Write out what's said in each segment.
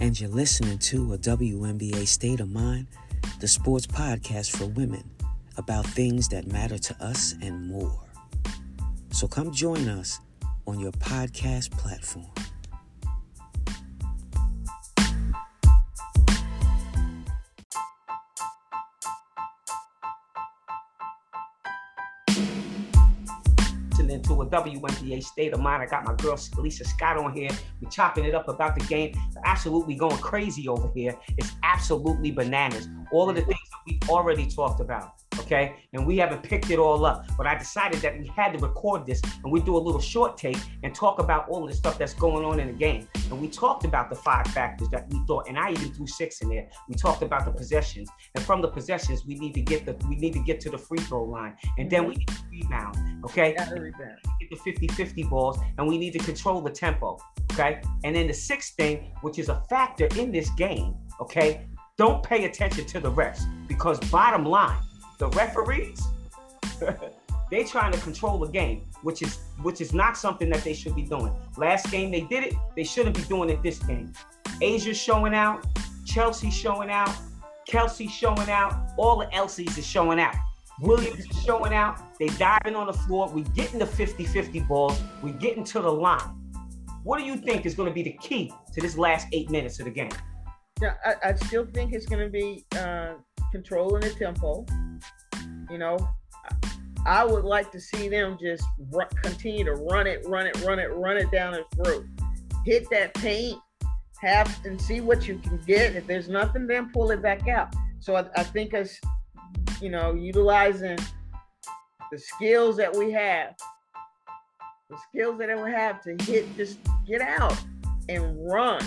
and you're listening to a WNBA State of Mind, the sports podcast for women about things that matter to us and more. So come join us on your podcast platform. WNBA state of mind. I got my girl Lisa Scott on here. We're chopping it up about the game. We're absolutely going crazy over here. It's absolutely bananas. All of the things that we've already talked about okay? And we haven't picked it all up. But I decided that we had to record this and we do a little short take and talk about all the stuff that's going on in the game. And we talked about the five factors that we thought, and I even threw six in there. We talked about the possessions. And from the possessions, we need to get the we need to get to the free throw line. And then we need to rebound. Okay. Get the 50-50 balls and we need to control the tempo. Okay. And then the sixth thing, which is a factor in this game, okay, don't pay attention to the refs because bottom line, the referees, they trying to control the game, which is which is not something that they should be doing. Last game they did it, they shouldn't be doing it this game. A'ja's showing out, Chelsea showing out, Kelsey showing out, all the Elsies is showing out. Williams is showing out. They diving on the floor. We getting the 50-50 balls. We getting to the line. What do you think is going to be the key to this last eight minutes of the game? Yeah, I, I still think it's going to be uh, controlling the tempo. You know, I would like to see them just continue to run it, run it, run it, run it down their throat. Hit that paint, have and see what you can get. If there's nothing, then pull it back out. So I, I think as you know, utilizing the skills that we have, the skills that we have to hit, just get out and run.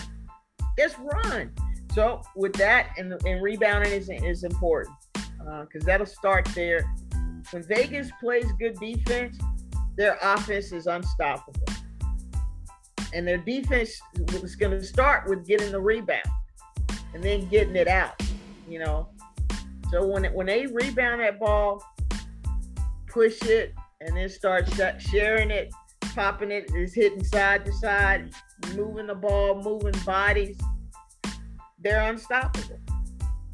Just run. So with that and, and rebounding is, is important because uh, that'll start there. When Vegas plays good defense, their offense is unstoppable. And their defense is going to start with getting the rebound and then getting it out, you know. So when when they rebound that ball, push it, and then start sharing it, popping it, is hitting side to side, moving the ball, moving bodies, they're unstoppable.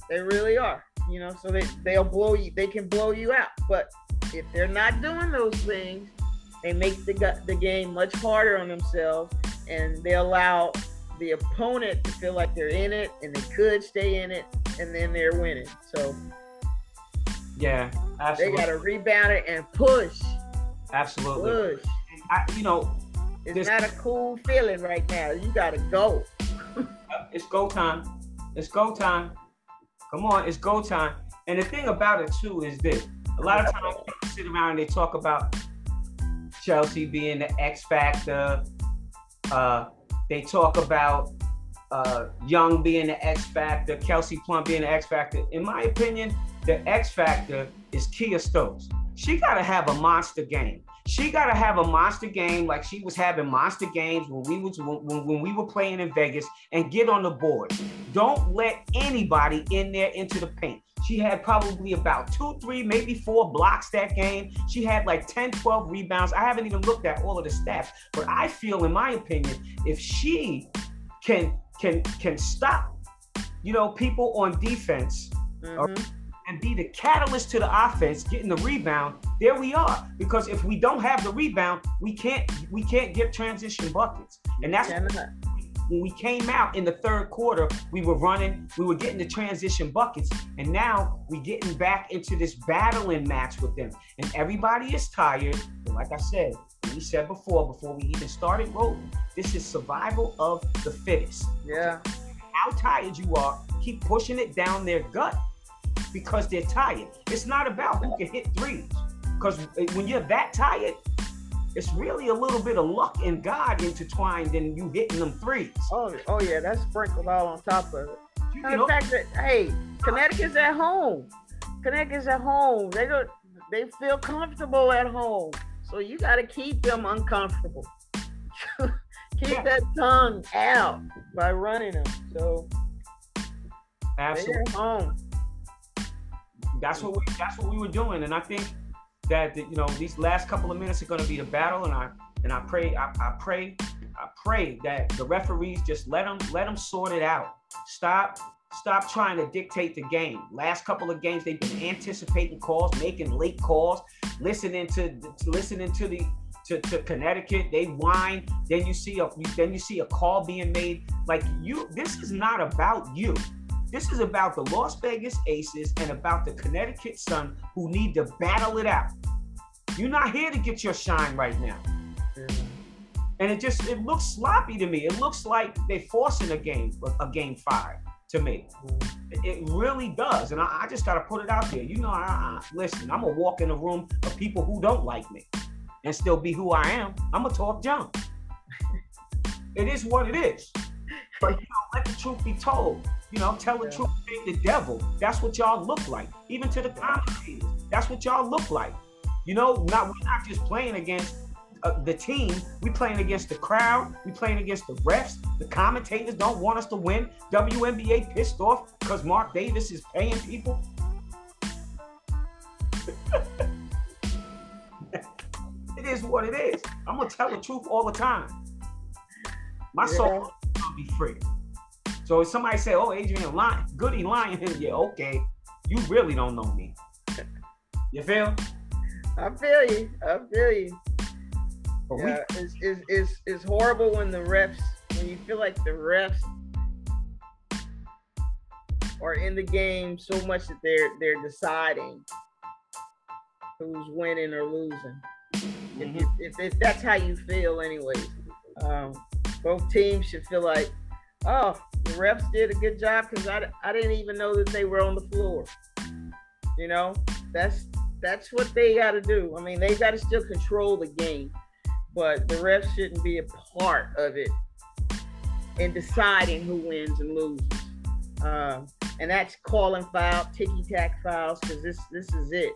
They really are you know, so they, they'll blow you, they can blow you out. But if they're not doing those things, they make the, the game much harder on themselves and they allow the opponent to feel like they're in it and they could stay in it and then they're winning. So, yeah, absolutely. They got to rebound it and push. Absolutely. Push. I, you know, it's this, not a cool feeling right now. You got to go. it's go time. It's go time. Come on, it's go time. And the thing about it too is this: a lot of times people sit around and they talk about Chelsea being the X factor. Uh, they talk about uh, Young being the X factor, Kelsey Plum being the X factor. In my opinion, the X factor is Kiah Stokes. She got to have a monster game. She got to have a monster game like she was having monster games when we was when, when we were playing in Vegas and get on the board. Don't let anybody in there into the paint. She had probably about two, three, maybe four blocks that game. She had like 10, 12 rebounds. I haven't even looked at all of the stats, but I feel, in my opinion, if she can can can stop, you know, people on defense mm-hmm. or, and be the catalyst to the offense, getting the rebound, there we are. Because if we don't have the rebound, we can't we can't get transition buckets, and that's. When we came out in the third quarter, we were running, we were getting the transition buckets, and now we getting back into this battling match with them. And everybody is tired. But like I said, we said before, before we even started rolling, this is survival of the fittest. Yeah. How tired you are, keep pushing it down their gut because they're tired. It's not about who can hit threes. Because when you're that tired, it's really a little bit of luck and God intertwined in you hitting them threes. Oh, oh yeah, that's sprinkled all on top of it. You and the fact that hey, Connecticut's at home. Connecticut's at home. They don't. they feel comfortable at home. So you got to keep them uncomfortable. keep yeah. that tongue out by running them. So absolutely home. That's what we, that's what we were doing, and I think that you know these last couple of minutes are going to be the battle, and I and I pray I, I pray I pray that the referees just let them let them sort it out. Stop stop trying to dictate the game. Last couple of games they've been anticipating calls, making late calls, listening to listening to the to, to Connecticut. They whine. Then you see a then you see a call being made. Like you, this is not about you. This is about the Las Vegas Aces and about the Connecticut Sun who need to battle it out. You're not here to get your shine right now. And it just it looks sloppy to me. It looks like they're forcing a game, a game five to me. It really does. And I, I just gotta put it out there. You know, I, I, listen, I'm gonna walk in a room of people who don't like me and still be who I am. I'm gonna talk junk. it is what it is. But you know, let the truth be told. You know, tell the yeah. truth ain't the devil. That's what y'all look like. Even to the commentators, that's what y'all look like. You know, not we're not just playing against uh, the team. We're playing against the crowd. We're playing against the refs. The commentators don't want us to win. WNBA pissed off because Mark Davis is paying people. it is what it is. I'm gonna tell the truth all the time. My yeah. soul be free. So if somebody say, "Oh, Adrienne lying, Goody lying," yeah, okay, you really don't know me. You feel? I feel you. I feel you. yeah, it's, it's, it's, it's horrible when the refs, when you feel like the refs are in the game so much that they're they're deciding who's winning or losing. Mm-hmm. If, if, if, that's how you feel, anyways, um, both teams should feel like, oh, the refs did a good job because I, I didn't even know that they were on the floor. You know, that's that's what they got to do. I mean, they got to still control the game, but the refs shouldn't be a part of it in deciding who wins and loses. Uh, and that's calling foul, ticky tack fouls, because this this is it.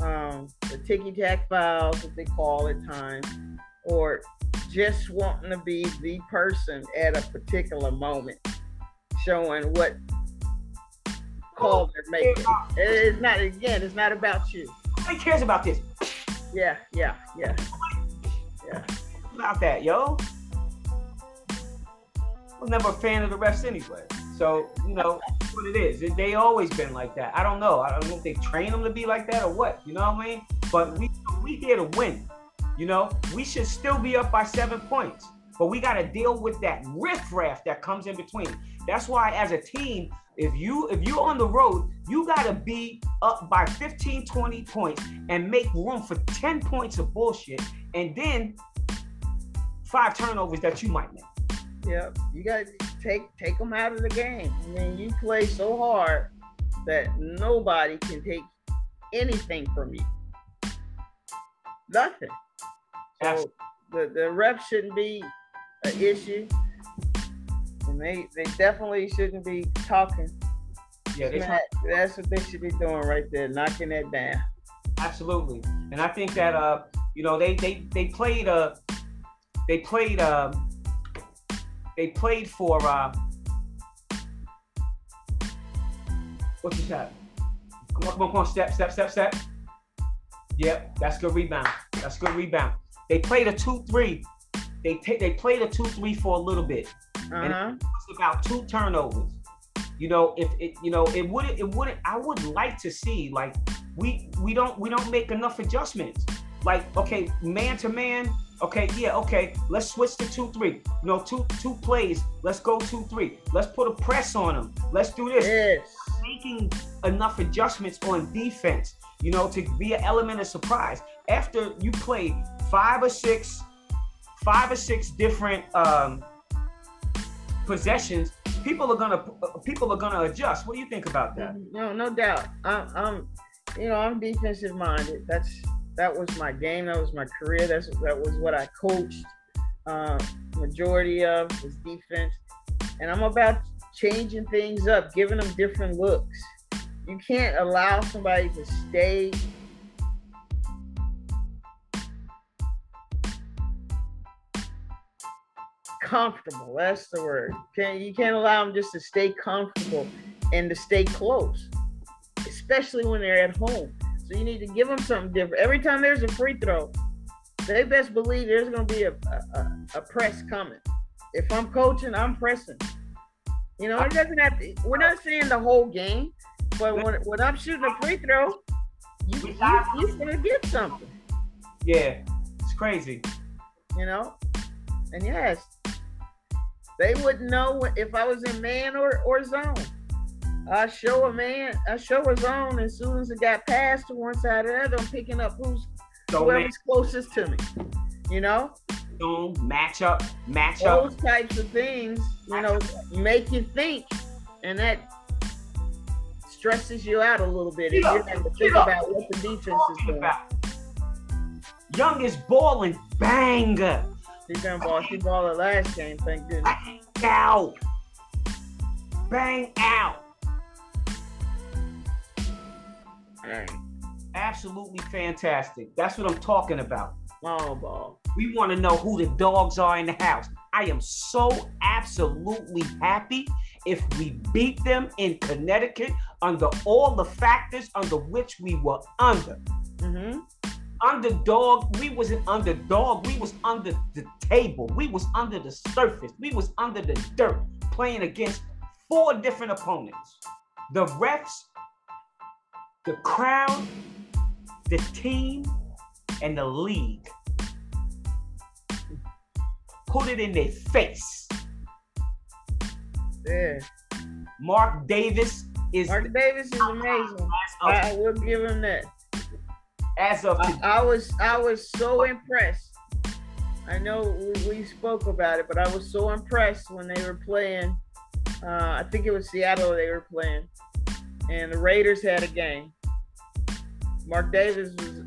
Um, the ticky tack fouls, that they call at times, or just wanting to be the person at a particular moment, showing what call they're making. It's not again. It's not about you. Nobody cares about this. Yeah, yeah, yeah, yeah. About that, yo. I was never a fan of the refs anyway. So you know what it is. They always been like that. I don't know. I don't know if they train them to be like that or what. You know what I mean? But we we here to win. You know, we should still be up by seven points. But we got to deal with that riffraff that comes in between. That's why, as a team, if you if you're on the road, you got to be up by 15, 20 points and make room for 10 points of bullshit, and then five turnovers that you might make. Yeah, you got to take take them out of the game. I mean, you play so hard that nobody can take anything from you. Nothing. So the the rep shouldn't be an issue, and they they definitely shouldn't be talking. Yeah, that, that's what they should be doing right there, knocking that down. Absolutely, and I think that uh, you know, they they they played uh, they played uh, they played for uh, what's the shot? Come on, come on, come on, step, step, step, step. Yep, that's good rebound. That's good rebound. They played a two-three they take they played a two three for a little bit, uh-huh. and it was about two turnovers. You know, if it you know it wouldn't it wouldn't I would like to see like we we don't we don't make enough adjustments. Like okay, man to man. Okay, yeah, okay. Let's switch to two three. You know, two two plays. Let's go two three. Let's put a press on them. Let's do this. Yes. Making enough adjustments on defense. You know, to be an element of surprise. After you play five or six five or six different um, possessions, people are gonna people are gonna adjust. What do you think about that? No, no doubt. I'm, I'm you know, I'm defensive minded. That's that was my game. That was my career. That's that was what I coached. Uh, majority of was defense, and I'm about changing things up, giving them different looks. You can't allow somebody to stay comfortable. That's the word. Can you can't allow them just to stay comfortable and to stay close, especially when they're at home. So you need to give them something different. Every time there's a free throw, they best believe there's gonna be a, a, a press coming. If I'm coaching, I'm pressing. You know, it doesn't have to. We're not saying the whole game, but when, when I'm shooting a free throw, you, you you're gonna get something. Yeah, it's crazy. You know, and yes, they wouldn't know if I was in man or, or zone. I show a man, I show a zone as soon as it got passed to one side or the other, I'm picking up who's so whoever's man. closest to me. You know? Zone, match up, match up. Those types of things, you know, make you think. And that stresses you out a little bit. If you have to think about what the defense is doing. About. Young is balling banger. He done ball. He balled the last game. Thank goodness. Bang out. Bang out. Right. Absolutely fantastic. That's what I'm talking about. Small ball. We want to know who the dogs are in the house. I am so absolutely happy if we beat them in Connecticut under all the factors under which we were under. Mm-hmm underdog. We was an underdog. We was under the table. We was under the surface. We was under the dirt, playing against four different opponents. The refs, the crowd, the team, and the league. Put it in their face. Yeah. Mark Davis is Mark Davis is amazing. I, I will give him that as of I, I, was I was so impressed. I know we, we, spoke about it, but I was so impressed when they were playing. Uh, I think it was Seattle they were playing, and the Raiders had a game. Mark Davis was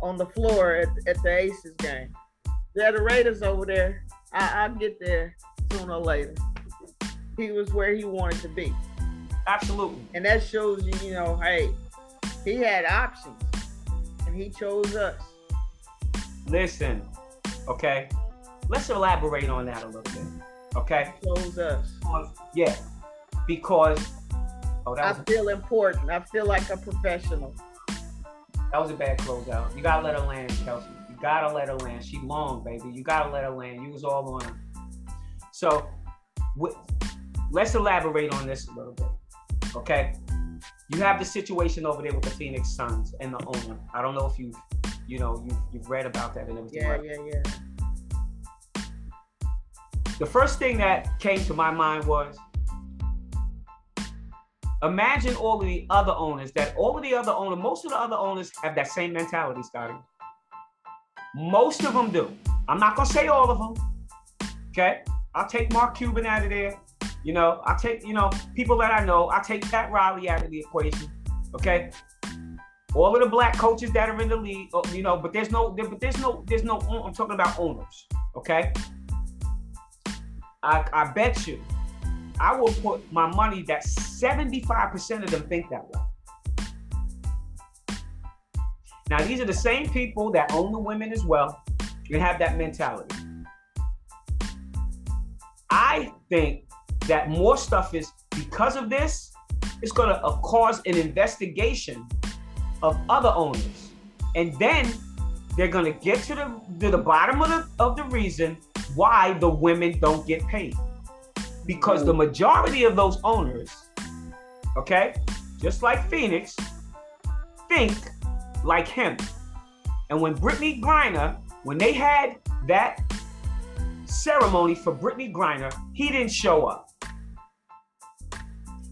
on the floor at, at the Aces game. Yeah, the Raiders over there. I, I'll get there sooner or later. He was where he wanted to be. Absolutely. And that shows you, you know, hey, he had options and he chose us. Listen, okay, let's elaborate on that a little bit. Okay, he chose us. Yeah, because oh, I feel important. I feel like a professional. That was a bad closeout. You gotta let her land, Kelsey. You gotta let her land. She long, baby. You gotta let her land. You was all on her. So, let's elaborate on this a little bit. Okay, you have the situation over there with the Phoenix Suns and the owner. I don't know if you've, you know, you've, you've read about that and everything. Yeah, right? yeah, yeah. The first thing that came to my mind was imagine all of the other owners that all of the other owners, most of the other owners have that same mentality, Scotty. Most of them do. I'm not gonna say all of them. Okay, I'll take Mark Cuban out of there. You know, I take, you know, people that I know, I take Pat Riley out of the equation. Okay. All of the black coaches that are in the league, oh, you know, but there's no, but there's no, there's no, I'm talking about owners. Okay. I, I bet you, I will put my money that 75% of them think that way. Now, these are the same people that own the women as well and have that mentality. I think that more stuff is because of this, it's going to uh, cause an investigation of other owners. And then they're going to get to the, to the bottom of the, of the reason why the women don't get paid. Because the mm-hmm. majority of those owners, okay, just like Phoenix, think like him. And when Brittney Griner, when they had that ceremony for Brittney Griner, he didn't show up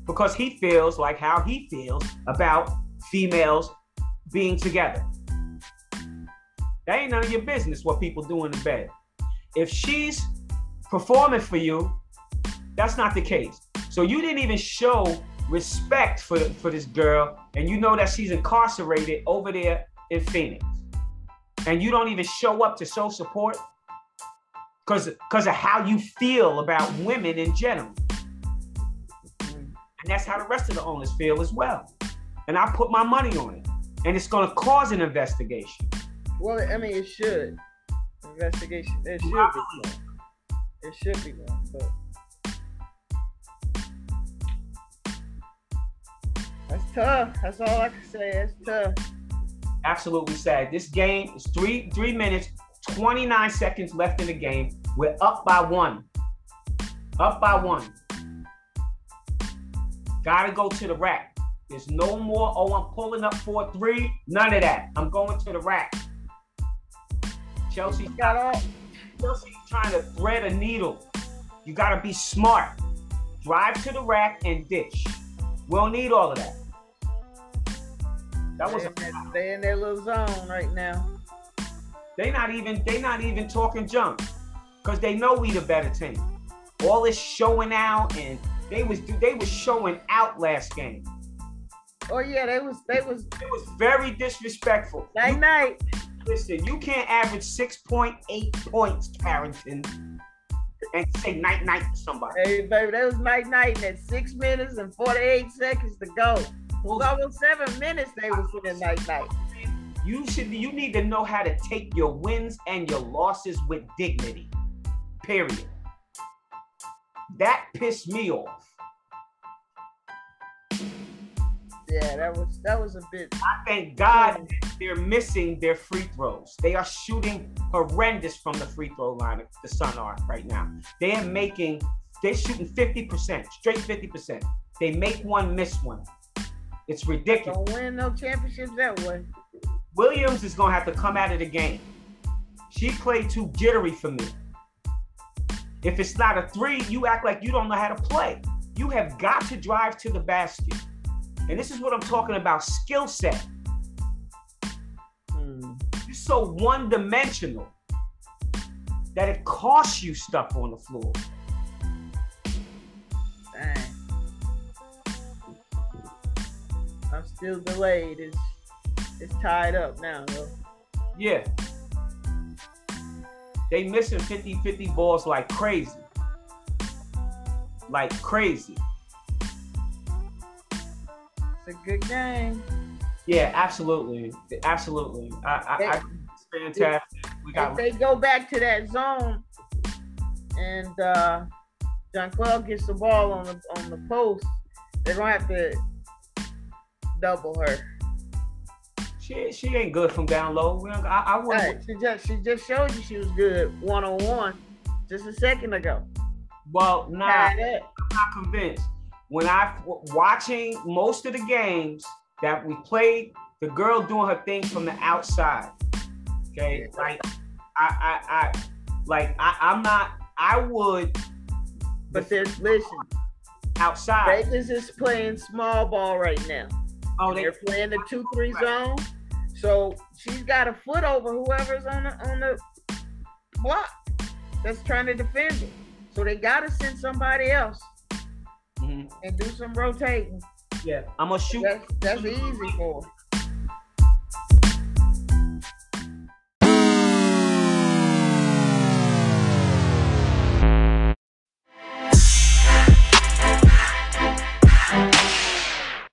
because he feels like how he feels about females being together. That ain't none of your business what people do in the bed. If she's performing for you, that's not the case. So you didn't even show respect for, for this girl, and you know that she's incarcerated over there in Phoenix. And you don't even show up to show support because of how you feel about women in general. And that's how the rest of the owners feel as well. And I put my money on it. And it's going to cause an investigation. Well, I mean, it should. Investigation. It should be one. It should be one. But tough. That's all I can say. That's tough. Absolutely sad. This game is three three minutes, 29 seconds left in the game. We're up by one. Up by one. Gotta go to the rack. There's no more, oh, I'm pulling up 4 3. None of that. I'm going to the rack. Chelsea got all. Chelsea's trying to thread a needle. You gotta be smart. Drive to the rack and dish. We don't need all of that. That was they in their little zone right now. They not even they not even talking junk because they know we the better team. All this showing out and they was they was showing out last game. Oh yeah, they was they was it was very disrespectful. Night you, night. Listen, you can't average six point eight points, Carrington, and say night night to somebody. Hey baby, that was night night, and at six minutes and forty eight seconds to go. Was almost seven minutes they was sitting night night. You should you need to know how to take your wins and your losses with dignity. Period. That pissed me off. Yeah, that was that was a bit. I thank God they're missing their free throws. They are shooting horrendous from the free throw line. The Sun are right now. They are making. They're shooting fifty percent, straight fifty percent. They make one, miss one. It's ridiculous. Don't win no championships that way. Williams is gonna have to come out of the game. She played too jittery for me. If it's not a three, you act like you don't know how to play. You have got to drive to the basket. And this is what I'm talking about skill set. Hmm. You're so one dimensional that it costs you stuff on the floor. I'm still delayed. It's it's tied up now, though. Yeah. They missing 50-50 balls like crazy. Like crazy. It's a good game. Yeah, absolutely. Absolutely. I, I, I it's fantastic. We got if they go back to that zone and uh Club gets the ball on the on the post, they're gonna have to double her. She she ain't good from down low. We I, I wouldn't. Hey, she just she just showed you she was good one on one just a second ago. Well, nah, I'm not convinced. When I watching most of the games that we played, the girl doing her thing from the outside. Okay, like I I, I like I, I'm not. I would. But there's listen. Outside. Vegas is playing small ball right now. Oh, they, are playing the two three zone. So she's got a foot over whoever's on the on the block that's trying to defend it. So they gotta send somebody else mm-hmm. and do some rotating. Yeah, I'm gonna shoot. That's, that's easy for. Her.